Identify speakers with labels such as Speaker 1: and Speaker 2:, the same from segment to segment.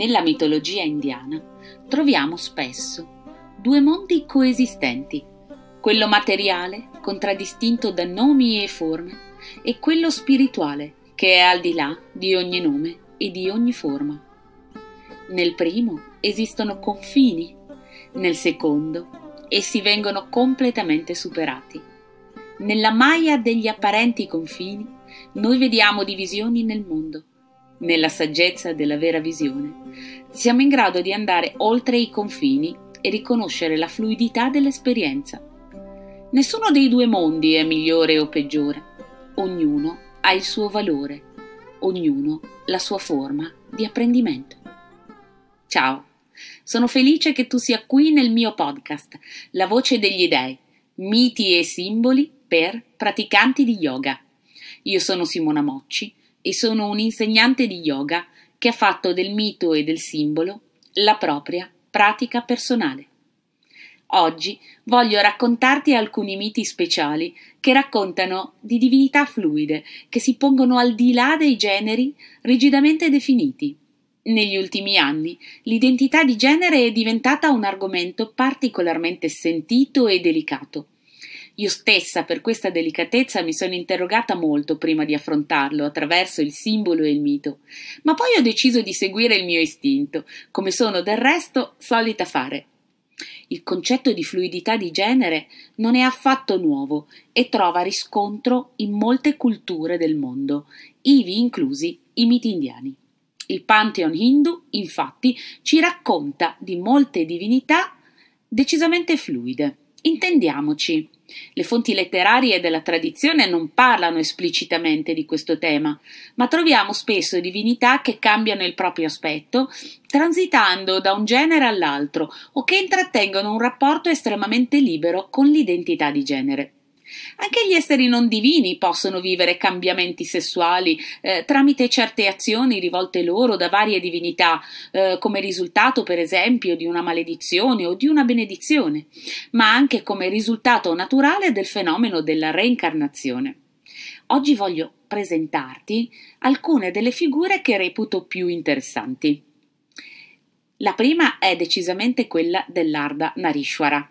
Speaker 1: Nella mitologia indiana troviamo spesso due mondi coesistenti, quello materiale, contraddistinto da nomi e forme, e quello spirituale, che è al di là di ogni nome e di ogni forma. Nel primo esistono confini, nel secondo essi vengono completamente superati. Nella maia degli apparenti confini noi vediamo divisioni nel mondo. Nella saggezza della vera visione siamo in grado di andare oltre i confini e riconoscere la fluidità dell'esperienza. Nessuno dei due mondi è migliore o peggiore, ognuno ha il suo valore, ognuno la sua forma di apprendimento. Ciao, sono felice che tu sia qui nel mio podcast, La voce degli dei, miti e simboli per praticanti di yoga. Io sono Simona Mocci e sono un insegnante di yoga che ha fatto del mito e del simbolo la propria pratica personale. Oggi voglio raccontarti alcuni miti speciali che raccontano di divinità fluide che si pongono al di là dei generi rigidamente definiti. Negli ultimi anni l'identità di genere è diventata un argomento particolarmente sentito e delicato. Io stessa per questa delicatezza mi sono interrogata molto prima di affrontarlo attraverso il simbolo e il mito, ma poi ho deciso di seguire il mio istinto, come sono del resto solita fare. Il concetto di fluidità di genere non è affatto nuovo e trova riscontro in molte culture del mondo, ivi inclusi i miti indiani. Il Pantheon hindu, infatti, ci racconta di molte divinità decisamente fluide. Intendiamoci. Le fonti letterarie della tradizione non parlano esplicitamente di questo tema, ma troviamo spesso divinità che cambiano il proprio aspetto, transitando da un genere all'altro o che intrattengono un rapporto estremamente libero con l'identità di genere. Anche gli esseri non divini possono vivere cambiamenti sessuali eh, tramite certe azioni rivolte loro da varie divinità, eh, come risultato, per esempio, di una maledizione o di una benedizione, ma anche come risultato naturale del fenomeno della reincarnazione. Oggi voglio presentarti alcune delle figure che reputo più interessanti. La prima è decisamente quella dell'Arda Narishwara.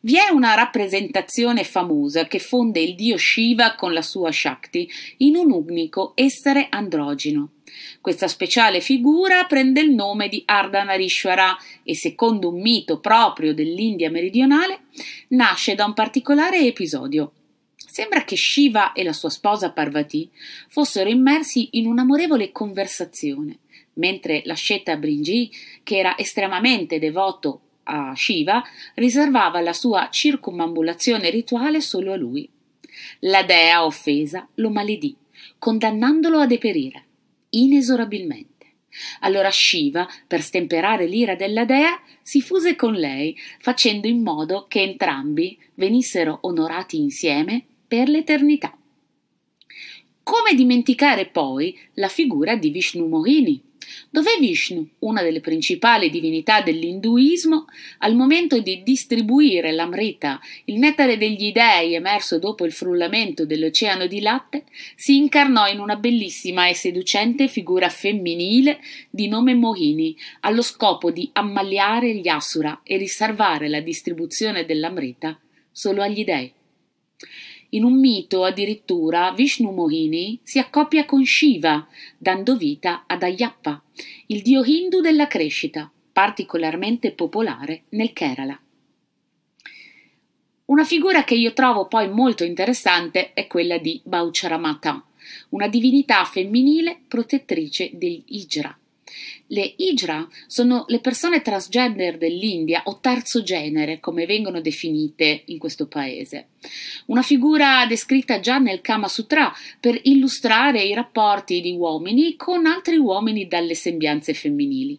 Speaker 1: Vi è una rappresentazione famosa che fonde il dio Shiva con la sua Shakti in un unico essere androgino. Questa speciale figura prende il nome di Ardhanarishvara e, secondo un mito proprio dell'India meridionale, nasce da un particolare episodio. Sembra che Shiva e la sua sposa Parvati fossero immersi in un'amorevole conversazione, mentre la Sheta Bringi, che era estremamente devoto a Shiva, riservava la sua circumambulazione rituale solo a lui. La dea offesa lo maledì, condannandolo a deperire, inesorabilmente. Allora Shiva, per stemperare l'ira della dea, si fuse con lei, facendo in modo che entrambi venissero onorati insieme per l'eternità. Come dimenticare poi la figura di Vishnu Mohini, dove Vishnu, una delle principali divinità dell'induismo, al momento di distribuire l'amrita, il nettare degli dei emerso dopo il frullamento dell'oceano di latte, si incarnò in una bellissima e seducente figura femminile di nome Mohini, allo scopo di ammaliare gli asura e riservare la distribuzione dell'amrita solo agli dei. In un mito, addirittura, Vishnu Mohini si accoppia con Shiva, dando vita ad Ayappa, il dio hindu della crescita, particolarmente popolare nel Kerala. Una figura che io trovo poi molto interessante è quella di Baucharamata, una divinità femminile protettrice degli Ijra, le Hijra sono le persone transgender dell'India o terzo genere, come vengono definite in questo paese. Una figura descritta già nel Kama Sutra per illustrare i rapporti di uomini con altri uomini dalle sembianze femminili.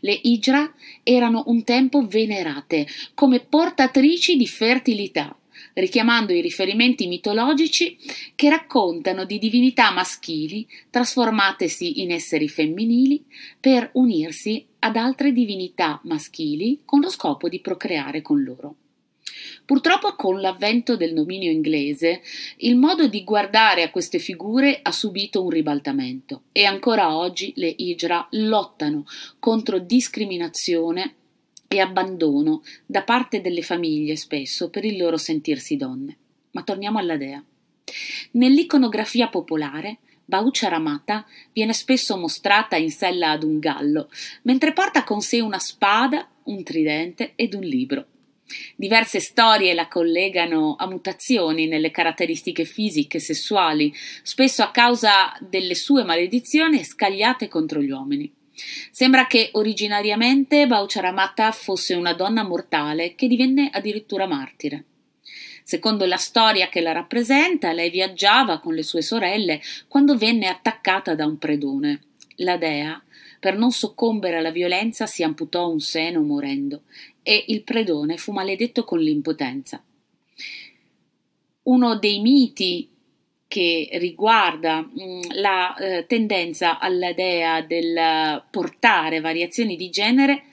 Speaker 1: Le Hijra erano un tempo venerate come portatrici di fertilità richiamando i riferimenti mitologici che raccontano di divinità maschili trasformatesi in esseri femminili per unirsi ad altre divinità maschili con lo scopo di procreare con loro. Purtroppo con l'avvento del dominio inglese il modo di guardare a queste figure ha subito un ribaltamento e ancora oggi le Hijra lottano contro discriminazione e abbandono da parte delle famiglie spesso per il loro sentirsi donne. Ma torniamo alla dea. Nell'iconografia popolare Baucia Ramata viene spesso mostrata in sella ad un gallo, mentre porta con sé una spada, un tridente ed un libro. Diverse storie la collegano a mutazioni nelle caratteristiche fisiche e sessuali, spesso a causa delle sue maledizioni scagliate contro gli uomini. Sembra che originariamente Baucharamata fosse una donna mortale che divenne addirittura martire. Secondo la storia che la rappresenta, lei viaggiava con le sue sorelle quando venne attaccata da un predone. La dea, per non soccombere alla violenza, si amputò un seno morendo e il predone fu maledetto con l'impotenza. Uno dei miti che riguarda mh, mm, la eh, tendenza all'idea del portare variazioni di genere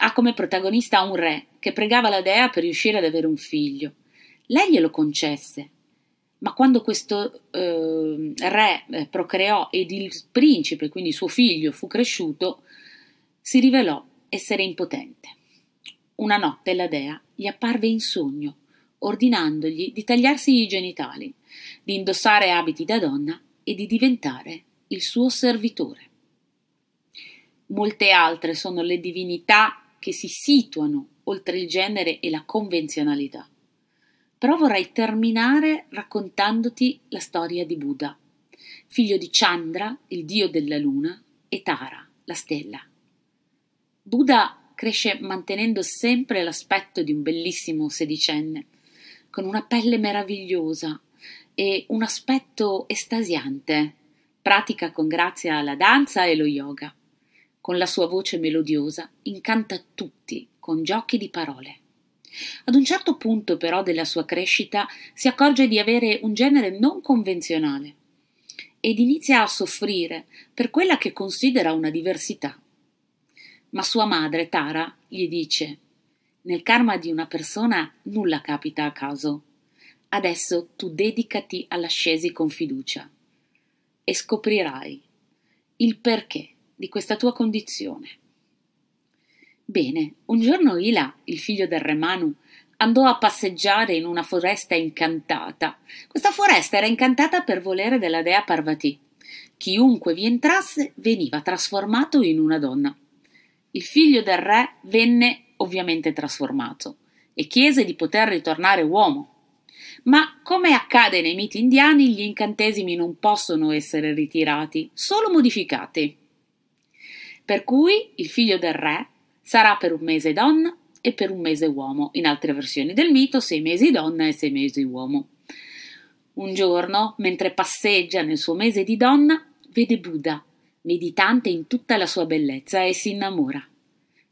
Speaker 1: ha come protagonista un re che pregava la dea per riuscire ad avere un figlio. Lei glielo concesse, ma quando questo eh, re procreò ed il principe, quindi suo figlio, fu cresciuto, si rivelò essere impotente. Una notte la dea gli apparve in sogno, ordinandogli di tagliarsi i genitali, di indossare abiti da donna e di diventare il suo servitore. Molte altre sono le divinità che si situano oltre il genere e la convenzionalità. Però vorrei terminare raccontandoti la storia di Buddha, figlio di Chandra, il dio della luna, e Tara, la stella. Buddha cresce mantenendo sempre l'aspetto di un bellissimo sedicenne, con una pelle meravigliosa e un aspetto estasiante. Pratica con grazia la danza e lo yoga. Con la sua voce melodiosa incanta tutti con giochi di parole. Ad un certo punto però della sua crescita si accorge di avere un genere non convenzionale ed inizia a soffrire per quella che considera una diversità. Ma sua madre, Tara, gli dice Nel karma di una persona nulla capita a caso. Adesso tu dedicati all'ascesi con fiducia e scoprirai il perché di questa tua condizione. Bene, un giorno Ila, il figlio del re Manu, andò a passeggiare in una foresta incantata. Questa foresta era incantata per volere della dea Parvati. Chiunque vi entrasse veniva trasformato in una donna. Il figlio del re venne ovviamente trasformato e chiese di poter ritornare uomo. Ma come accade nei miti indiani, gli incantesimi non possono essere ritirati, solo modificati. Per cui il figlio del re Sarà per un mese donna e per un mese uomo. In altre versioni del mito, sei mesi donna e sei mesi uomo. Un giorno, mentre passeggia nel suo mese di donna, vede Buddha, meditante in tutta la sua bellezza, e si innamora.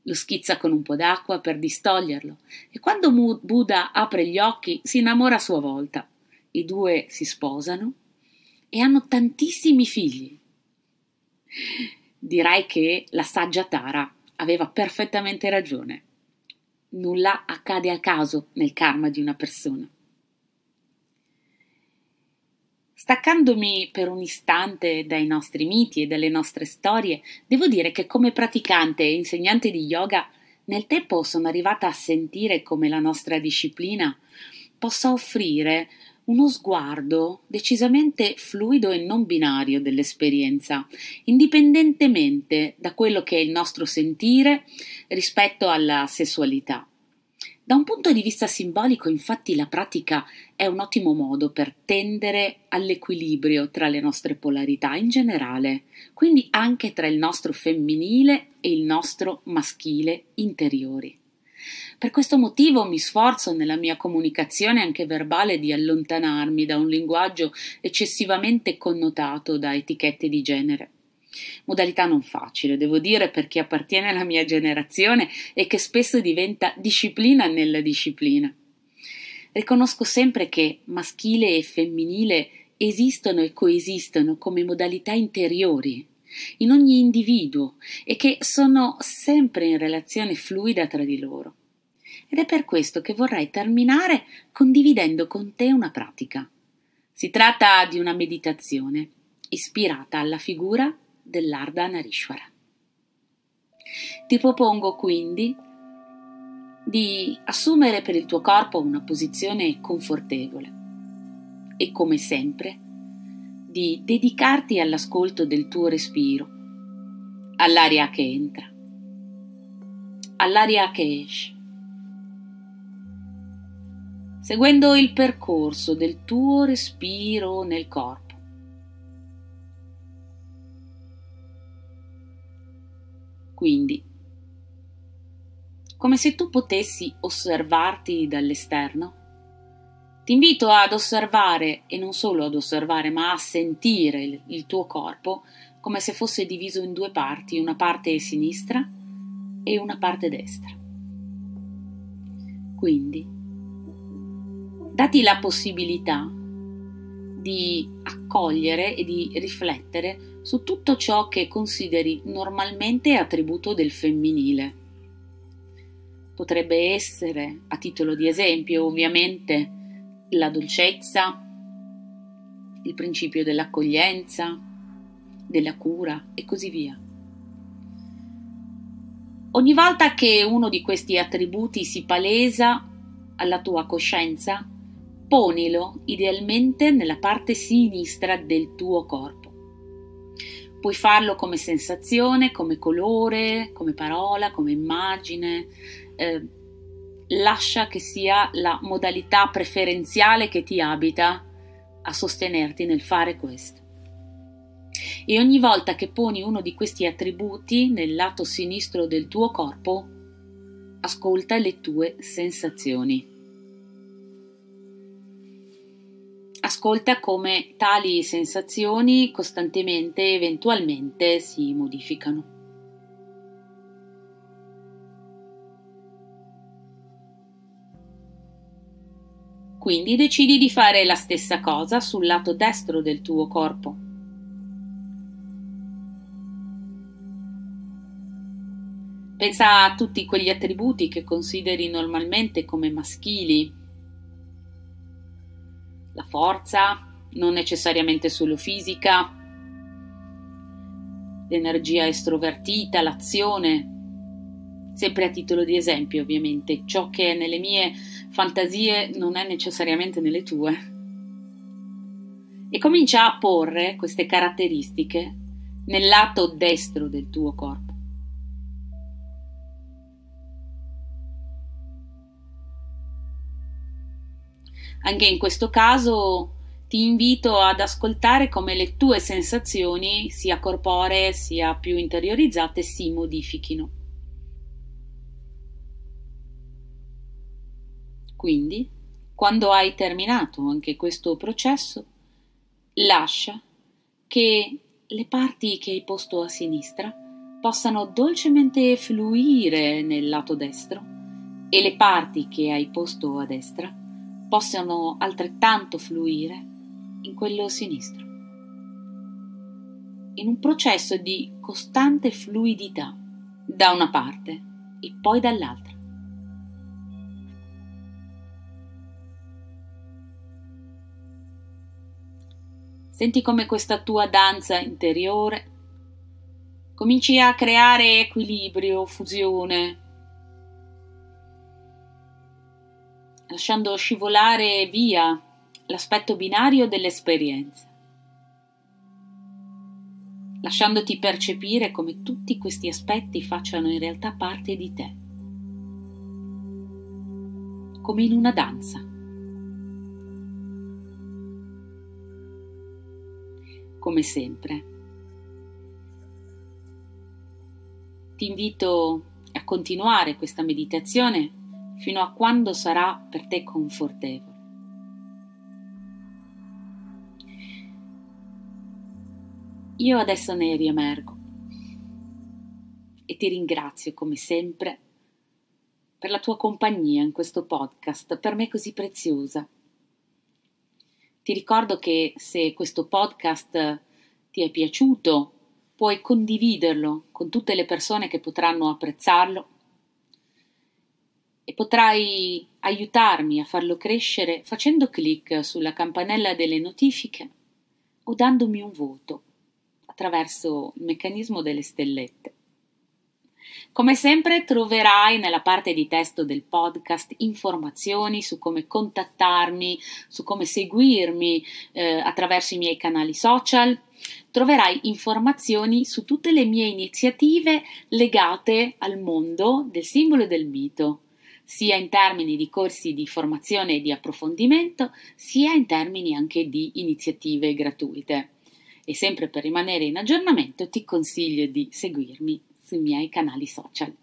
Speaker 1: Lo schizza con un po' d'acqua per distoglierlo e quando Buddha apre gli occhi si innamora a sua volta. I due si sposano e hanno tantissimi figli. Direi che la saggia Tara aveva perfettamente ragione. Nulla accade al caso nel karma di una persona. Staccandomi per un istante dai nostri miti e dalle nostre storie, devo dire che come praticante e insegnante di yoga, nel tempo sono arrivata a sentire come la nostra disciplina possa offrire uno sguardo decisamente fluido e non binario dell'esperienza, indipendentemente da quello che è il nostro sentire rispetto alla sessualità. Da un punto di vista simbolico, infatti, la pratica è un ottimo modo per tendere all'equilibrio tra le nostre polarità in generale, quindi anche tra il nostro femminile e il nostro maschile interiori. Per questo motivo mi sforzo nella mia comunicazione anche verbale di allontanarmi da un linguaggio eccessivamente connotato da etichette di genere. Modalità non facile, devo dire, per chi appartiene alla mia generazione e che spesso diventa disciplina nella disciplina. Riconosco sempre che maschile e femminile esistono e coesistono come modalità interiori in ogni individuo e che sono sempre in relazione fluida tra di loro. Ed è per questo che vorrei terminare condividendo con te una pratica. Si tratta di una meditazione ispirata alla figura dell'Ardha Narishwara. Ti propongo quindi di assumere per il tuo corpo una posizione confortevole e come sempre di dedicarti all'ascolto del tuo respiro, all'aria che entra, all'aria che esce, seguendo il percorso del tuo respiro nel corpo. Quindi, come se tu potessi osservarti dall'esterno, ti invito ad osservare, e non solo ad osservare, ma a sentire il, tuo corpo come se fosse diviso in due parti, una parte sinistra e una parte destra. Quindi, dati la possibilità di accogliere e di riflettere su tutto ciò che consideri normalmente attributo del femminile. Potrebbe essere, a titolo di esempio, ovviamente, la dolcezza, il principio dell'accoglienza, della cura e così via. Ogni volta che uno di questi attributi si palesa alla tua coscienza, ponilo idealmente nella parte sinistra del tuo corpo. Puoi farlo come sensazione, come colore, come parola, come immagine. Eh, lascia che sia la modalità preferenziale che ti abita a sostenerti nel fare questo. E ogni volta che poni uno di questi attributi nel lato sinistro del tuo corpo, ascolta le tue sensazioni. Ascolta come tali sensazioni costantemente, eventualmente, si modificano. Quindi decidi di fare la stessa cosa sul lato destro del tuo corpo. Pensa a tutti quegli attributi che consideri normalmente come maschili. La forza, non necessariamente solo fisica, l'energia estrovertita, l'azione, sempre a titolo di esempio ovviamente, ciò che è nelle mie fantasie non è necessariamente nelle tue. E comincia a porre queste caratteristiche nel lato destro del tuo corpo. Anche in questo caso ti invito ad ascoltare come le tue sensazioni, sia corporee sia più interiorizzate, si modifichino. Quindi, quando hai terminato anche questo processo, lascia che le parti che hai posto a sinistra possano dolcemente fluire nel lato destro e le parti che hai posto a destra possano altrettanto fluire in quello sinistro. In un processo di costante fluidità da una parte e poi dall'altra. Senti come questa tua danza interiore cominci a creare equilibrio, fusione, lasciando scivolare via l'aspetto binario dell'esperienza, lasciandoti percepire come tutti questi aspetti facciano in realtà parte di te, come in una danza. come sempre. Ti invito a continuare questa meditazione fino a quando sarà per te confortevole. Io adesso ne riemergo e ti ringrazio come sempre per la tua compagnia in questo podcast, per me così preziosa. Ti ricordo che se questo podcast ti è piaciuto, puoi condividerlo con tutte le persone che potranno apprezzarlo e potrai aiutarmi a farlo crescere facendo clic sulla campanella delle notifiche o dandomi un voto attraverso il meccanismo delle stellette. Come sempre troverai nella parte di testo del podcast informazioni su come contattarmi, su come seguirmi eh, attraverso i miei canali social. Troverai informazioni su tutte le mie iniziative legate al mondo del simbolo e del mito, sia in termini di corsi di formazione e di approfondimento, sia in termini anche di iniziative gratuite. E sempre per rimanere in aggiornamento ti consiglio di seguirmi sui miei canali social.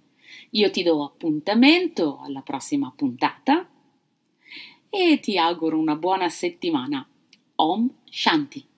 Speaker 1: Io ti do appuntamento alla prossima puntata e ti auguro una buona settimana. Om Shanti.